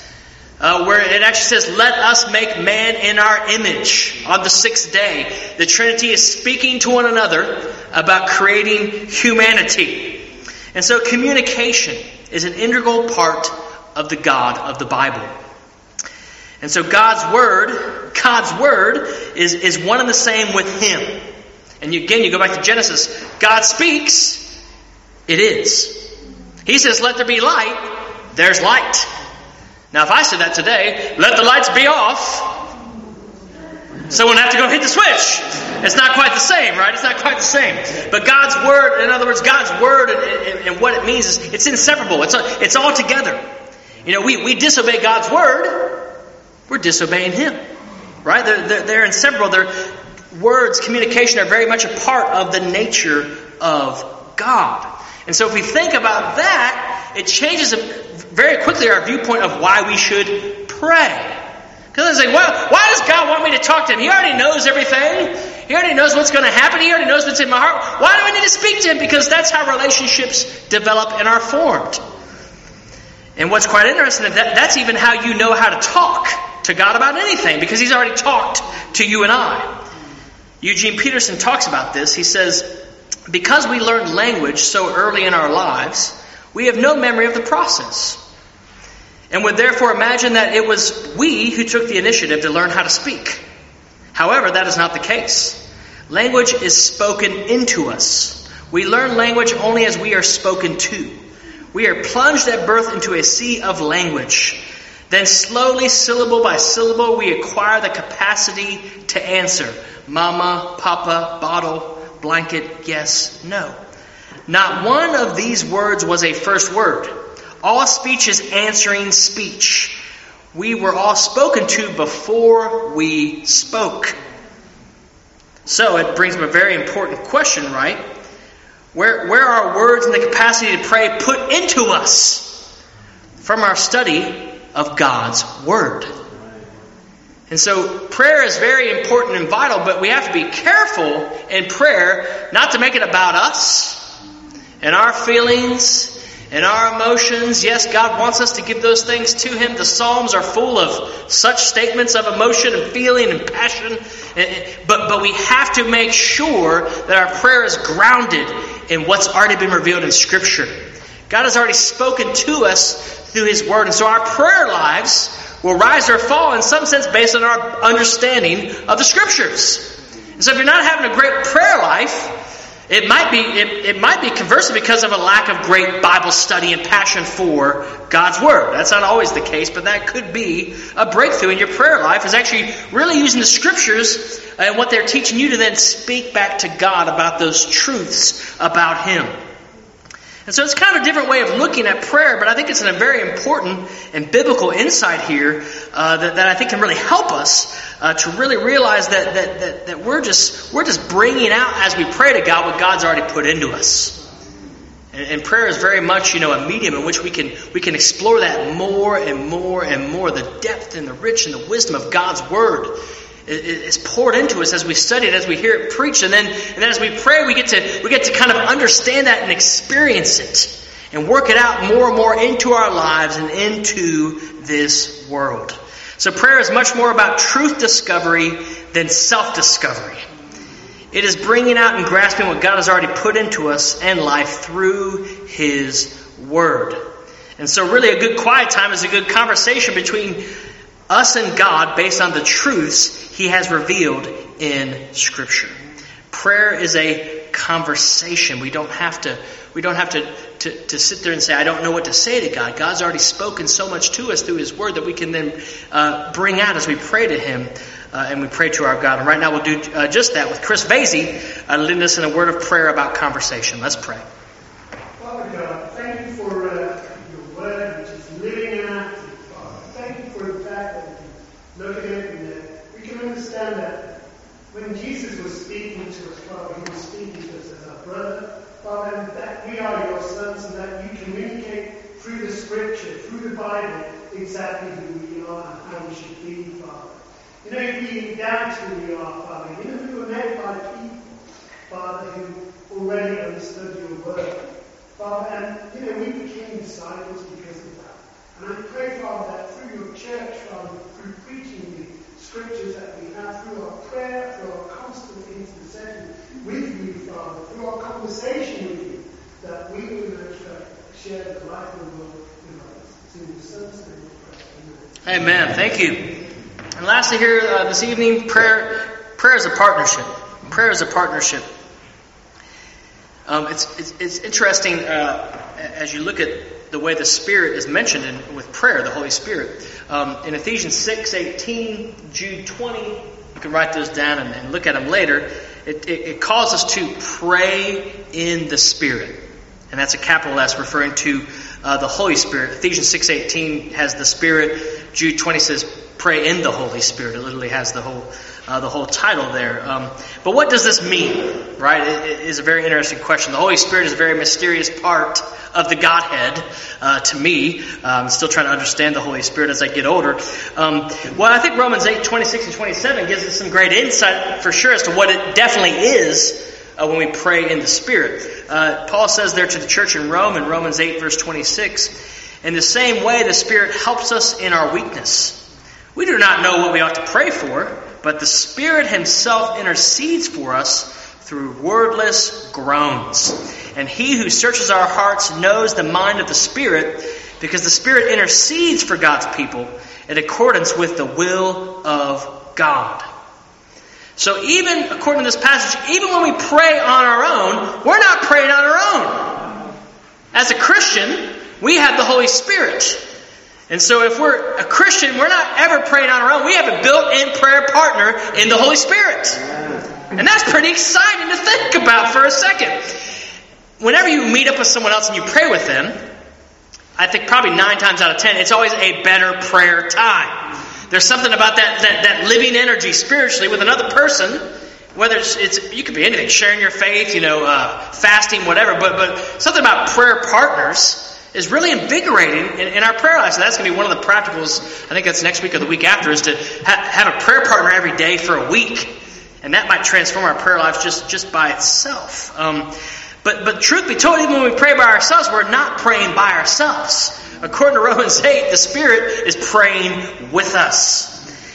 Uh, where it actually says, Let us make man in our image on the sixth day. The Trinity is speaking to one another about creating humanity. And so communication is an integral part of the God of the Bible. And so God's Word, God's Word is, is one and the same with Him. And you, again, you go back to Genesis. God speaks, it is. He says, let there be light, there's light. Now, if I said that today, let the lights be off, someone have to go hit the switch. It's not quite the same, right? It's not quite the same. But God's Word, in other words, God's Word and, and, and what it means is it's inseparable. It's, it's all together. You know, we, we disobey God's Word, we're disobeying Him. Right? They're, they're, they're inseparable. Their words, communication are very much a part of the nature of God. And so if we think about that, it changes very quickly our viewpoint of why we should pray. Because it's like, well, why does God want me to talk to Him? He already knows everything. He already knows what's going to happen. He already knows what's in my heart. Why do I need to speak to Him? Because that's how relationships develop and are formed. And what's quite interesting is that that's even how you know how to talk to God about anything, because He's already talked to you and I. Eugene Peterson talks about this. He says, because we learned language so early in our lives, we have no memory of the process and would therefore imagine that it was we who took the initiative to learn how to speak. However, that is not the case. Language is spoken into us. We learn language only as we are spoken to. We are plunged at birth into a sea of language. Then, slowly, syllable by syllable, we acquire the capacity to answer mama, papa, bottle, blanket, yes, no. Not one of these words was a first word. All speech is answering speech. We were all spoken to before we spoke. So it brings up a very important question, right? Where, where are words and the capacity to pray put into us from our study of God's Word? And so prayer is very important and vital, but we have to be careful in prayer not to make it about us and our feelings and our emotions. Yes, God wants us to give those things to Him. The Psalms are full of such statements of emotion and feeling and passion. Eh, eh, but, but we have to make sure that our prayer is grounded in what's already been revealed in Scripture. God has already spoken to us through His Word. And so our prayer lives will rise or fall in some sense based on our understanding of the Scriptures. And so if you're not having a great prayer life, it might be it, it might be conversely because of a lack of great Bible study and passion for God's Word. That's not always the case, but that could be a breakthrough in your prayer life is actually really using the scriptures and what they're teaching you to then speak back to God about those truths about Him. And so it's kind of a different way of looking at prayer, but I think it's a very important and biblical insight here uh, that, that I think can really help us uh, to really realize that, that, that, that we're, just, we're just bringing out as we pray to God what God's already put into us. And, and prayer is very much, you know, a medium in which we can, we can explore that more and more and more, the depth and the rich and the wisdom of God's Word is poured into us as we study it, as we hear it preached, and then, and then as we pray, we get to we get to kind of understand that and experience it and work it out more and more into our lives and into this world. So prayer is much more about truth discovery than self-discovery. It is bringing out and grasping what God has already put into us and life through His Word. And so really a good quiet time is a good conversation between us and God based on the truths He has revealed in Scripture. Prayer is a conversation. We don't have to, we don't have to, to, to sit there and say, I don't know what to say to God. God's already spoken so much to us through His Word that we can then uh, bring out as we pray to Him uh, and we pray to our God. And right now we'll do uh, just that with Chris Vasey uh, leading us in a word of prayer about conversation. Let's pray. Father God, thank you for uh, your word, which is living and active, Father. Thank you for the fact that we can look at it and that we can understand that when Jesus was speaking to us, Father, he was speaking to us as our brother, Father, and that we are your sons and that you communicate through the scripture, through the Bible, exactly who we are and how we should be, Father. You know, if we doubt who we are, Father, you know, we were made by people, Father, who already understood your word. Father, and you know, we became disciples because of that. And I pray, Father, that through your church, Father, through preaching the scriptures that we have, through our prayer, through our constant intercession with you, Father, through our conversation with you, that we will share life. Amen. Thank you. And lastly, here uh, this evening, prayer prayer is a partnership. Prayer is a partnership. Um, it's, it's, it's interesting uh, as you look at the way the Spirit is mentioned in, with prayer, the Holy Spirit. Um, in Ephesians 6, 18, Jude 20, you can write those down and, and look at them later. It, it, it calls us to pray in the Spirit. And that's a capital S referring to uh, the Holy Spirit. Ephesians 6.18 has the Spirit. Jude 20 says, pray in the Holy Spirit. It literally has the whole, uh, the whole title there. Um, but what does this mean? Right? It, it is a very interesting question. The Holy Spirit is a very mysterious part of the Godhead uh, to me. I'm still trying to understand the Holy Spirit as I get older. Um, well, I think Romans 8, 26 and 27 gives us some great insight for sure as to what it definitely is uh, when we pray in the Spirit. Uh, Paul says there to the church in Rome in Romans 8, verse 26, in the same way the Spirit helps us in our weakness. We do not know what we ought to pray for, but the Spirit Himself intercedes for us through wordless groans. And He who searches our hearts knows the mind of the Spirit, because the Spirit intercedes for God's people in accordance with the will of God. So even according to this passage, even when we pray on our own, we're not praying on our own. As a Christian, we have the Holy Spirit. And so if we're a Christian, we're not ever praying on our own. We have a built-in prayer partner in the Holy Spirit. And that's pretty exciting to think about for a second. Whenever you meet up with someone else and you pray with them, I think probably nine times out of ten, it's always a better prayer time. There's something about that, that, that living energy spiritually with another person, whether it's, it's you could be anything, sharing your faith, you know, uh, fasting, whatever, but, but something about prayer partners is really invigorating in, in our prayer life. So that's going to be one of the practicals. I think that's next week or the week after, is to ha- have a prayer partner every day for a week. And that might transform our prayer lives just, just by itself. Um, but, but truth be told, even when we pray by ourselves, we're not praying by ourselves. According to Romans 8, the Spirit is praying with us.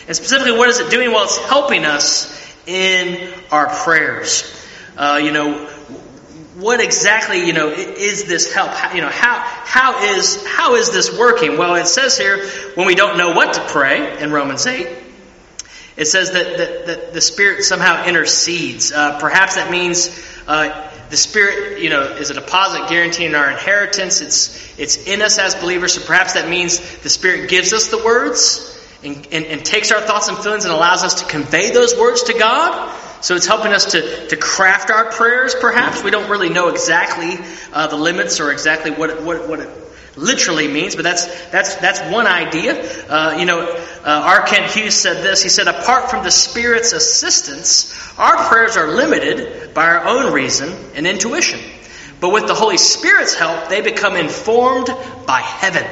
And specifically, what is it doing? Well, it's helping us in our prayers. Uh, you know, what exactly, you know, is this help? How, you know, how, how is, how is this working? Well, it says here, when we don't know what to pray in Romans 8, it says that, that, that the Spirit somehow intercedes. Uh, perhaps that means uh, the Spirit, you know, is a deposit guaranteeing our inheritance. It's, it's in us as believers, so perhaps that means the Spirit gives us the words and, and, and takes our thoughts and feelings and allows us to convey those words to God. So it's helping us to, to craft our prayers, perhaps. We don't really know exactly uh, the limits or exactly what what, what it literally means, but that's, that's, that's one idea. Uh, you know, uh, R. Kent Hughes said this. He said, apart from the Spirit's assistance, our prayers are limited by our own reason and intuition. But with the Holy Spirit's help, they become informed by heaven.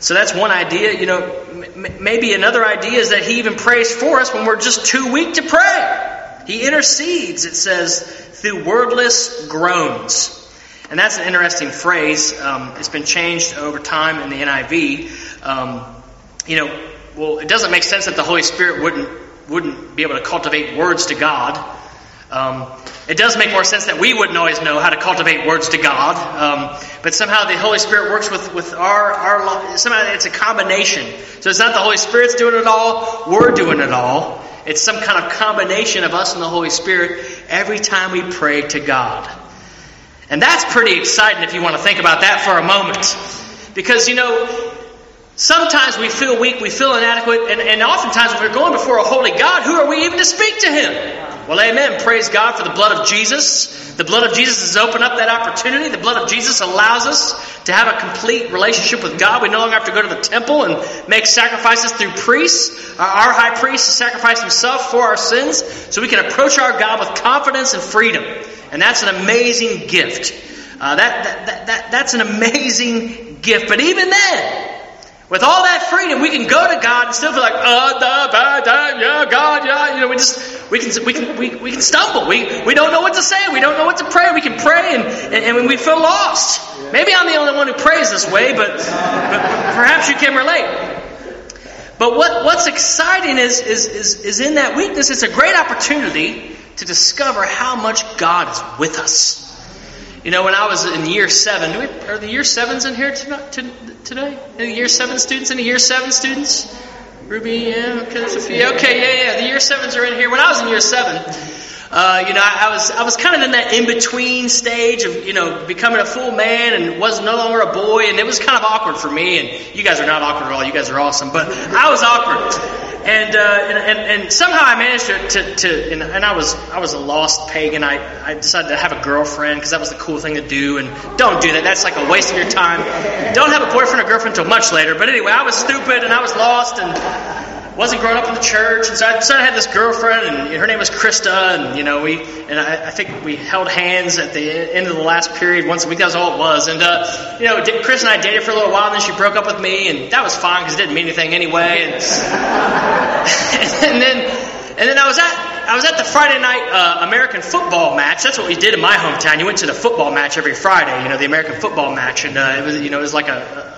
So that's one idea. You know, m- maybe another idea is that he even prays for us when we're just too weak to pray. He intercedes, it says, through wordless groans. And that's an interesting phrase. Um, it's been changed over time in the NIV. Um, you know, well, it doesn't make sense that the Holy Spirit wouldn't wouldn't be able to cultivate words to God. Um, it does make more sense that we wouldn't always know how to cultivate words to God, um, but somehow the Holy Spirit works with, with our, our, somehow it's a combination. So it's not the Holy Spirit's doing it all, we're doing it all. It's some kind of combination of us and the Holy Spirit every time we pray to God. And that's pretty exciting if you want to think about that for a moment. Because, you know, sometimes we feel weak, we feel inadequate, and, and oftentimes when we're going before a holy God, who are we even to speak to Him? Well, amen. Praise God for the blood of Jesus. The blood of Jesus has opened up that opportunity. The blood of Jesus allows us to have a complete relationship with God. We no longer have to go to the temple and make sacrifices through priests. Our high priest sacrificed himself for our sins so we can approach our God with confidence and freedom. And that's an amazing gift. Uh, that, that, that, that, that's an amazing gift. But even then, with all that freedom, we can go to God and still feel like, uh, da, ba, da, yeah, God, yeah. You know, we just, we can, we can, we, we can stumble. We, we don't know what to say. We don't know what to pray. We can pray and, and, and we feel lost. Maybe I'm the only one who prays this way, but, but perhaps you can relate. But what, what's exciting is, is, is, is in that weakness, it's a great opportunity to discover how much God is with us. You know, when I was in year seven, we, are the year sevens in here today? Any year seven students? Any year seven students? Ruby, yeah, okay, there's a few. Okay, yeah, yeah, the year sevens are in here. When I was in year seven, uh, you know, I, I, was I was kind of in that in between stage of you know becoming a full man and was no longer a boy, and it was kind of awkward for me. And you guys are not awkward at all. You guys are awesome, but (laughs) I was awkward. And, uh, and, and, and, somehow I managed to, to, to and, and, I was I was a lost pagan. I, I decided to have a girlfriend because that was the cool thing to do. And don't do that. That's like a waste of your time. Don't have a boyfriend or girlfriend until much later. But anyway, I was stupid and I was lost and wasn't growing up in the church, and so I decided I had this girlfriend, and her name was Krista, and you know we, and I, I think we held hands at the end of the last period once a week. That was all it was, and uh, you know Chris and I dated for a little while, and then she broke up with me, and that was fine because it didn't mean anything anyway. And, (laughs) and then, and then I was at I was at the Friday night uh, American football match. That's what we did in my hometown. You went to the football match every Friday, you know, the American football match, and uh, it was, you know, it was like a,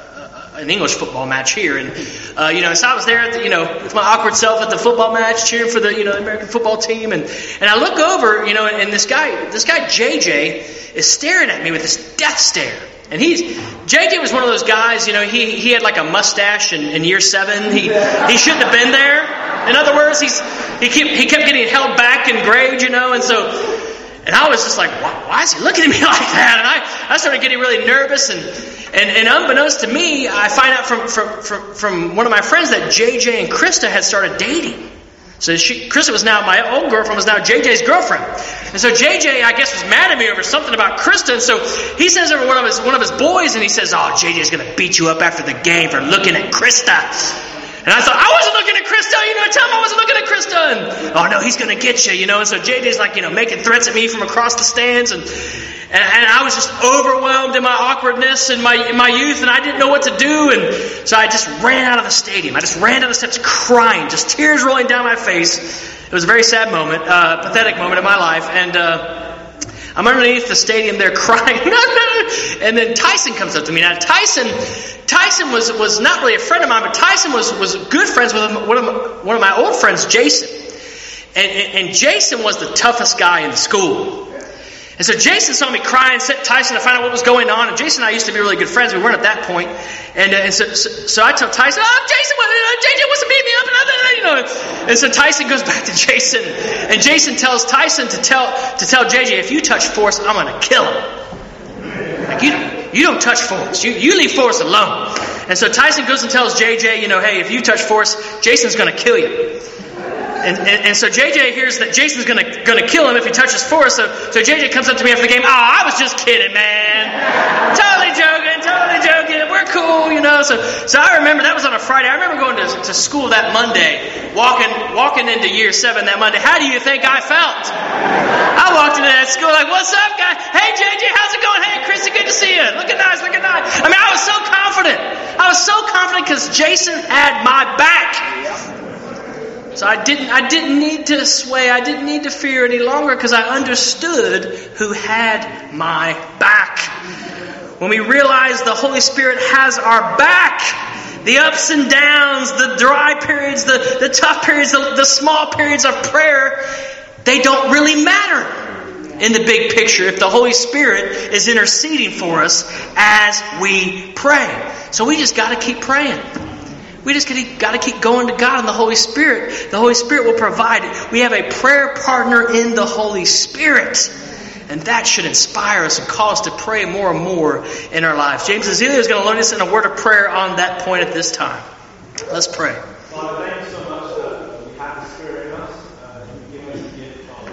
an English football match here, and uh, you know, so I was there, the, you know, with my awkward self at the football match, cheering for the you know American football team, and and I look over, you know, and this guy, this guy JJ, is staring at me with this death stare. And he's JJ was one of those guys, you know, he, he had like a mustache in, in year seven. He he shouldn't have been there. In other words, he's he kept he kept getting held back in grade, you know, and so and I was just like, why, why, is he looking at me (laughs) like that? And I, I started getting really nervous. And, and, and unbeknownst to me, I find out from, from, from, from one of my friends that JJ and Krista had started dating. So she, Krista was now, my old girlfriend was now JJ's girlfriend. And so JJ, I guess, was mad at me over something about Krista. And so he sends over one of his, one of his boys and he says, Oh, JJ's going to beat you up after the game for looking at Krista. And I thought, I wasn't looking at Krista, you know, tell him I wasn't looking at Krista. And, oh no, he's going to get you, you know. And so JJ's like, you know, making threats at me from across the stands. And, and, and I was just overwhelmed in my awkwardness and my, in my youth, and I didn't know what to do. And so I just ran out of the stadium. I just ran down the steps crying, just tears rolling down my face. It was a very sad moment, uh, pathetic moment in my life. And, uh, I'm underneath the stadium there (laughs) crying. and then Tyson comes up to me. Now Tyson, Tyson was, was not really a friend of mine, but Tyson was, was good friends with one of, my, one of my old friends, Jason. And, and, and Jason was the toughest guy in the school. And so Jason saw me cry and sent Tyson to find out what was going on. And Jason and I used to be really good friends. We weren't at that point. And, uh, and so, so, so, I tell Tyson, oh, Jason, uh, JJ wants to beat me up. And, you know. and so Tyson goes (laughs) back to Jason. And Jason tells Tyson to tell, to tell JJ, if you touch Forrest, I'm going to kill him. Like, you, you don't touch Forrest. You, you leave Forrest alone. And so Tyson goes and tells JJ, you know, hey, if you touch Forrest, Jason's going to kill you. And, and, and, so JJ hears that Jason's gonna gonna kill him if he touches Forrest. So, so JJ comes up to me after the game. Oh, I was just kidding, man. totally joking, totally joking. We're cool, you know. So, so I remember that was on a Friday. I remember going to, to school that Monday, walking walking into year seven that Monday. How do you think I felt? I walked into that school like, "What's up, guy? Hey, JJ, how's it going? Hey, Chrissy, good to see you. Looking nice, looking nice." I mean, I was so confident. I was so confident because Jason had my back. So I didn't, I didn't need to sway, I didn't need to fear any longer because I understood who had my back. When we realize the Holy Spirit has our back, the ups and downs, the dry periods, the, the tough periods, the, the small periods of prayer, they don't really matter in the big picture if the Holy Spirit is interceding for us as we pray. So we just got to keep praying. We just got to keep going to God and the Holy Spirit. The Holy Spirit will provide it. We have a prayer partner in the Holy Spirit. And that should inspire us and cause us to pray more and more in our lives. James Azealia is going to learn us in a word of prayer on that point at this time. Let's pray. Father, thank you so much that we have the Spirit in us, uh, that you give us the gift, Father.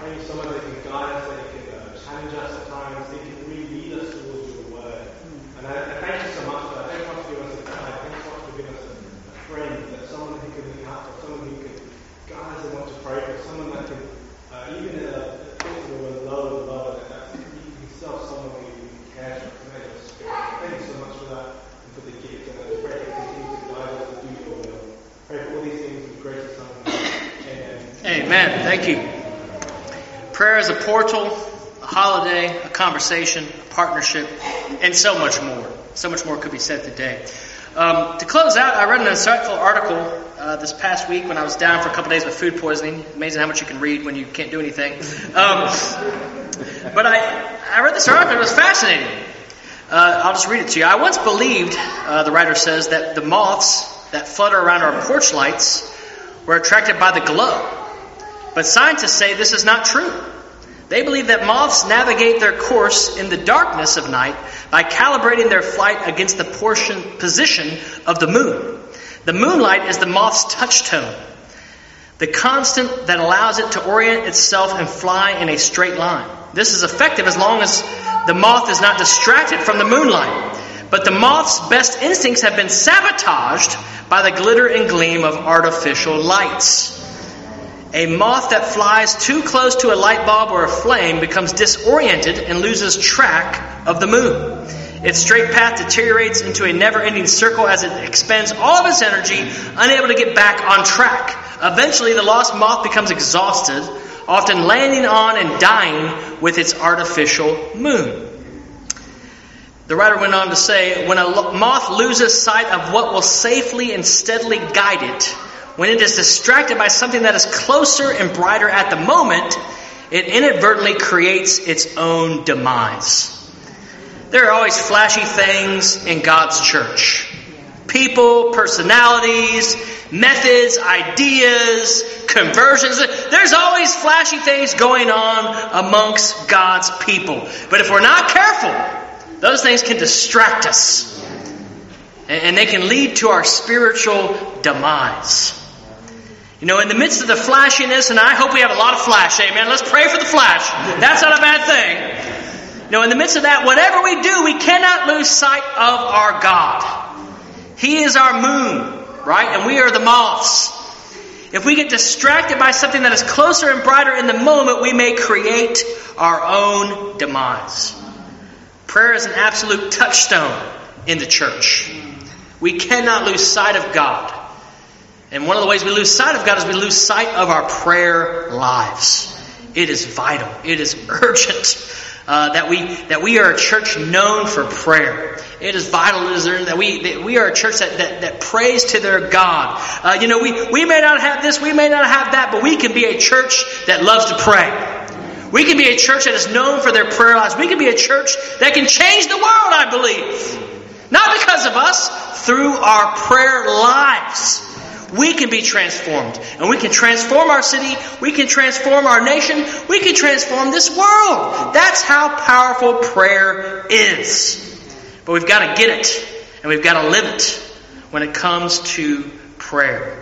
Thank you so much that you can guide us, that you can uh, challenge us at times, that you can really lead us towards your word. And I, I thank you so much for that. Thank you so much for giving us a guide. Thank you so much for giving us a, a friend, that someone who can look out for, someone who can guide us in what to pray for, someone that can, uh, even in a thoughts when we're low and lower, that that's himself someone who cares for, connect with Spirit. Thank you so much for that and for the gift. And I just pray that you continue to guide us to do your will. Pray for all these things in grace of Son. Amen. Amen. Thank you. Prayer is a portal, a holiday, a conversation, a partnership, and so much more. So much more could be said today. Um, to close out, I read an insightful article uh, this past week when I was down for a couple days with food poisoning. Amazing how much you can read when you can't do anything. Um, but I, I read this article, it was fascinating. Uh, I'll just read it to you. I once believed, uh, the writer says, that the moths that flutter around our porch lights were attracted by the glow. But scientists say this is not true. They believe that moths navigate their course in the darkness of night by calibrating their flight against the portion, position of the moon. The moonlight is the moth's touchstone, the constant that allows it to orient itself and fly in a straight line. This is effective as long as the moth is not distracted from the moonlight. But the moth's best instincts have been sabotaged by the glitter and gleam of artificial lights. A moth that flies too close to a light bulb or a flame becomes disoriented and loses track of the moon. Its straight path deteriorates into a never ending circle as it expends all of its energy, unable to get back on track. Eventually, the lost moth becomes exhausted, often landing on and dying with its artificial moon. The writer went on to say when a moth loses sight of what will safely and steadily guide it, when it is distracted by something that is closer and brighter at the moment, it inadvertently creates its own demise. There are always flashy things in God's church people, personalities, methods, ideas, conversions. There's always flashy things going on amongst God's people. But if we're not careful, those things can distract us. And they can lead to our spiritual demise. You know, in the midst of the flashiness, and I hope we have a lot of flash, amen. Let's pray for the flash. That's not a bad thing. You know, in the midst of that, whatever we do, we cannot lose sight of our God. He is our moon, right? And we are the moths. If we get distracted by something that is closer and brighter in the moment, we may create our own demise. Prayer is an absolute touchstone in the church. We cannot lose sight of God. And one of the ways we lose sight of God is we lose sight of our prayer lives. It is vital. It is (laughs) urgent uh, that we that we are a church known for prayer. It is vital it is that we that we are a church that, that, that prays to their God. Uh, you know, we, we may not have this, we may not have that, but we can be a church that loves to pray. We can be a church that is known for their prayer lives. We can be a church that can change the world, I believe. Not because of us, through our prayer lives we can be transformed. And we can transform our city, we can transform our nation, we can transform this world. That's how powerful prayer is. But we've got to get it, and we've got to live it when it comes to prayer.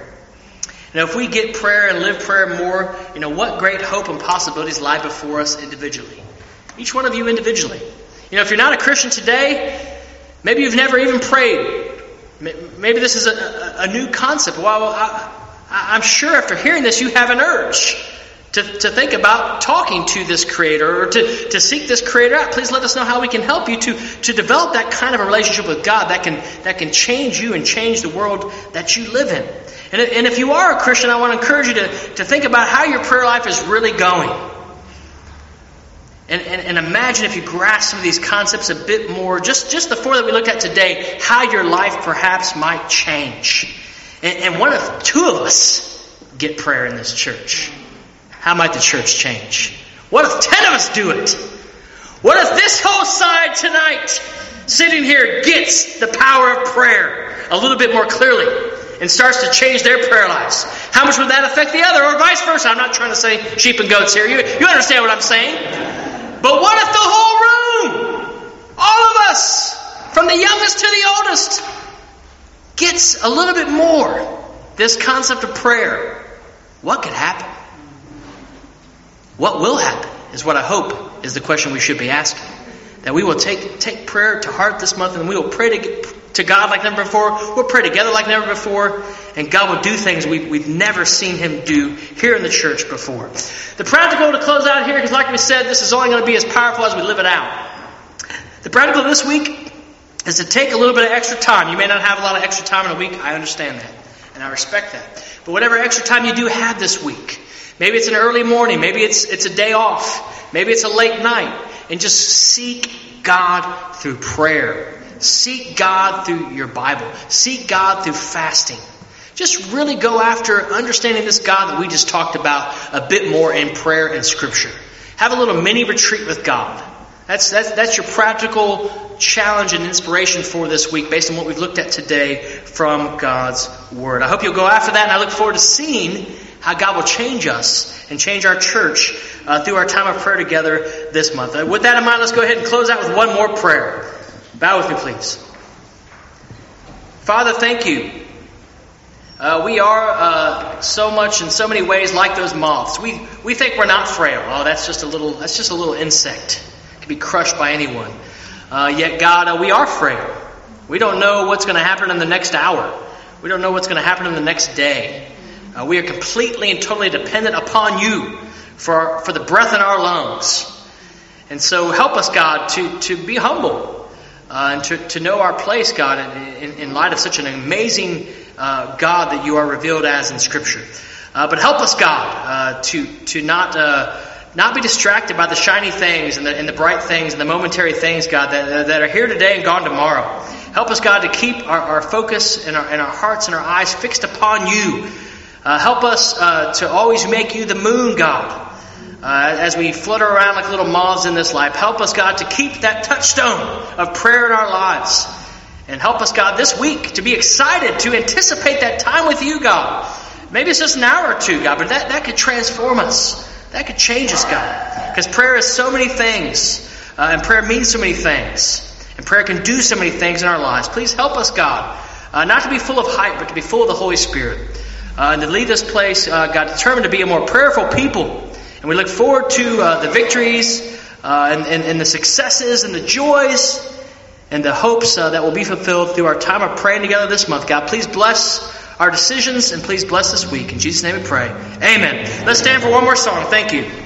Now, if we get prayer and live prayer more, you know, what great hope and possibilities lie before us individually. Each one of you individually. You know, if you're not a Christian today, maybe you've never even prayed Maybe this is a, a new concept. Well, I, am sure after hearing this, you have an urge to, to think about talking to this creator or to, to seek this creator out. Please let us know how we can help you to, to develop that kind of a relationship with God that can, that can change you and change the world that you live in. And, and if you are a Christian, I want to encourage you to, to think about how your prayer life is really going. And, and, and, imagine if you grasp some of these concepts a bit more, just, just the four that we looked at today, how your life perhaps might change. And, and what if two of us get prayer in this church? How might the church change? What if ten of us do it? What if this whole side tonight, sitting here, gets the power of prayer a little bit more clearly? and starts to change their prayer lives? How much would that affect the other, or vice versa? I'm not trying to say sheep and goats here. You, you understand what I'm saying? But what if the whole room, all of us, from the youngest to the oldest, gets a little bit more this concept of prayer? What could happen? What will happen is what I hope is the question we should be asking. That we will take, take prayer to heart this month and we will pray to, to God like never before. We'll pray together like never before. And God will do things we, we've never seen Him do here in the church before. The practical to close out here, because like we said, this is only going to be as powerful as we live it out. The practical this week is to take a little bit of extra time. You may not have a lot of extra time in a week. I understand that. And I respect that. But whatever extra time you do have this week, maybe it's an early morning, maybe it's, it's a day off, maybe it's a late night, and just seek God through prayer. Seek God through your Bible. Seek God through fasting. Just really go after understanding this God that we just talked about a bit more in prayer and scripture. Have a little mini retreat with God. That's, that's, that's your practical challenge and inspiration for this week based on what we've looked at today from God's Word. I hope you'll go after that, and I look forward to seeing how God will change us and change our church uh, through our time of prayer together this month. Uh, with that in mind, let's go ahead and close out with one more prayer. Bow with me, please. Father, thank you. Uh, we are uh, so much in so many ways like those moths. We, we think we're not frail. Oh, that's just a little that's just a little insect. It can be crushed by anyone. Uh, yet, God, uh, we are frail. We don't know what's going to happen in the next hour. We don't know what's going to happen in the next day. Uh, we are completely and totally dependent upon you for, for the breath in our lungs. And so help us, God, to, to be humble uh, and to, to know our place, God, in, in, light of such an amazing uh, God that you are revealed as in Scripture. Uh, but help us, God, uh, to, to not, uh, not be distracted by the shiny things and the, and the bright things and the momentary things, God, that, that are here today and gone tomorrow. Help us, God, to keep our, our focus and our, and our hearts and our eyes fixed upon you. Uh, help us uh, to always make you the moon, God. Uh, as we flutter around like little moths in this life, help us, God, to keep that touchstone of prayer in our lives. And help us, God, this week to be excited to anticipate that time with you, God. Maybe it's just an hour or two, God, but that, that could transform us. That could change us, God. Because prayer is so many things, uh, and prayer means so many things. And prayer can do so many things in our lives. Please help us, God, uh, not to be full of hype, but to be full of the Holy Spirit. Uh, and to lead this place, uh, God, determined to be a more prayerful people. And we look forward to uh, the victories uh, and, and, and, the successes and the joys and the hopes uh, that will be fulfilled through our time of praying together this month. God, please bless our decisions and please bless this week. In Jesus' name we pray. Amen. Let's stand for one more song. Thank you.